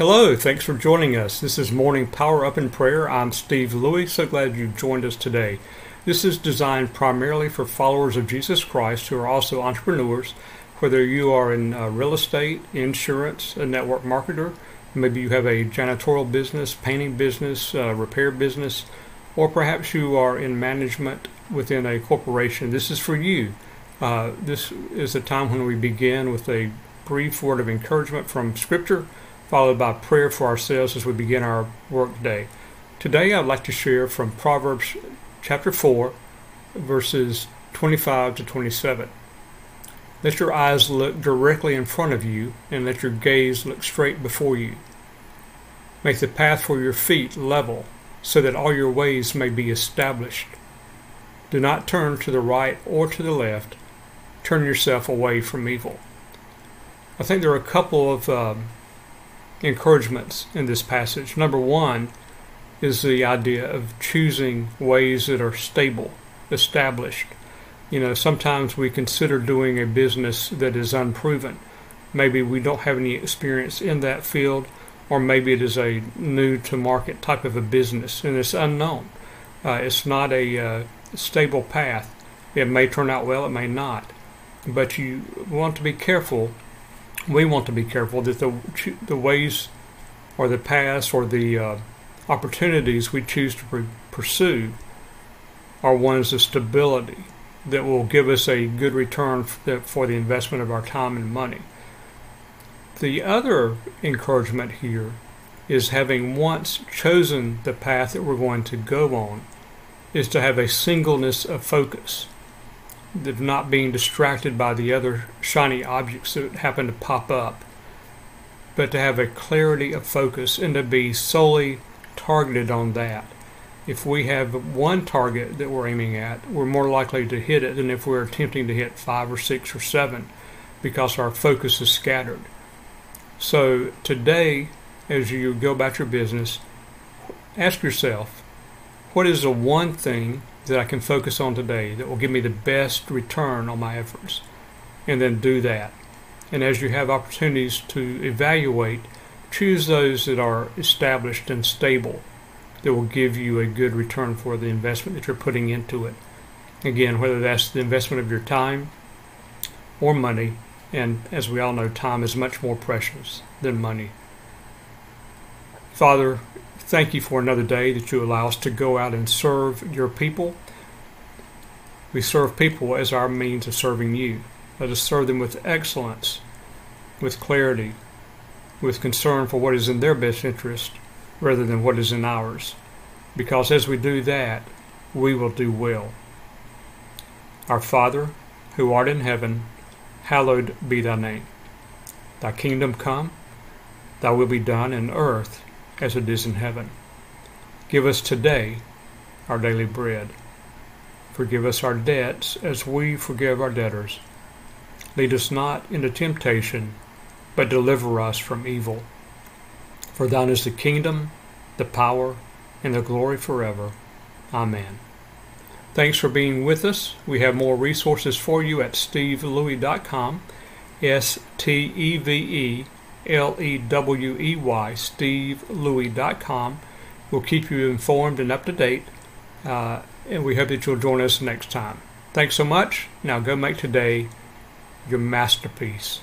Hello, thanks for joining us. This is Morning Power Up in Prayer. I'm Steve Lewey. So glad you joined us today. This is designed primarily for followers of Jesus Christ who are also entrepreneurs, whether you are in uh, real estate, insurance, a network marketer, maybe you have a janitorial business, painting business, uh, repair business, or perhaps you are in management within a corporation. This is for you. Uh, this is a time when we begin with a brief word of encouragement from Scripture followed by prayer for ourselves as we begin our work day. Today I'd like to share from Proverbs chapter 4, verses 25 to 27. Let your eyes look directly in front of you, and let your gaze look straight before you. Make the path for your feet level, so that all your ways may be established. Do not turn to the right or to the left. Turn yourself away from evil. I think there are a couple of um, encouragements in this passage. Number one is the idea of choosing ways that are stable, established. You know, sometimes we consider doing a business that is unproven. Maybe we don't have any experience in that field, or maybe it is a new to market type of a business and it's unknown. Uh, it's not a uh, stable path. It may turn out well, it may not. But you want to be careful we want to be careful that the the ways or the paths or the uh, opportunities we choose to pursue are ones of stability that will give us a good return for the, for the investment of our time and money. The other encouragement here is having once chosen the path that we're going to go on, is to have a singleness of focus of not being distracted by the other shiny objects that happen to pop up, but to have a clarity of focus and to be solely targeted on that. If we have one target that we're aiming at, we're more likely to hit it than if we're attempting to hit five or six or seven because our focus is scattered. So today, as you go about your business, ask yourself, what is the one thing that I can focus on today that will give me the best return on my efforts. And then do that. And as you have opportunities to evaluate, choose those that are established and stable that will give you a good return for the investment that you're putting into it. Again, whether that's the investment of your time or money, and as we all know, time is much more precious than money. Father, Thank you for another day that you allow us to go out and serve your people. We serve people as our means of serving you. Let us serve them with excellence, with clarity, with concern for what is in their best interest rather than what is in ours. Because as we do that, we will do well. Our Father, who art in heaven, hallowed be thy name. Thy kingdom come, thy will be done in earth as it is in heaven. Give us today our daily bread. Forgive us our debts as we forgive our debtors. Lead us not into temptation, but deliver us from evil. For thine is the kingdom, the power, and the glory forever. Amen. Thanks for being with us. We have more resources for you at stevelewey.com. S T E V E L E W E Y, stevelewey.com. We'll keep you informed and up to date, uh, and we hope that you'll join us next time. Thanks so much. Now go make today your masterpiece.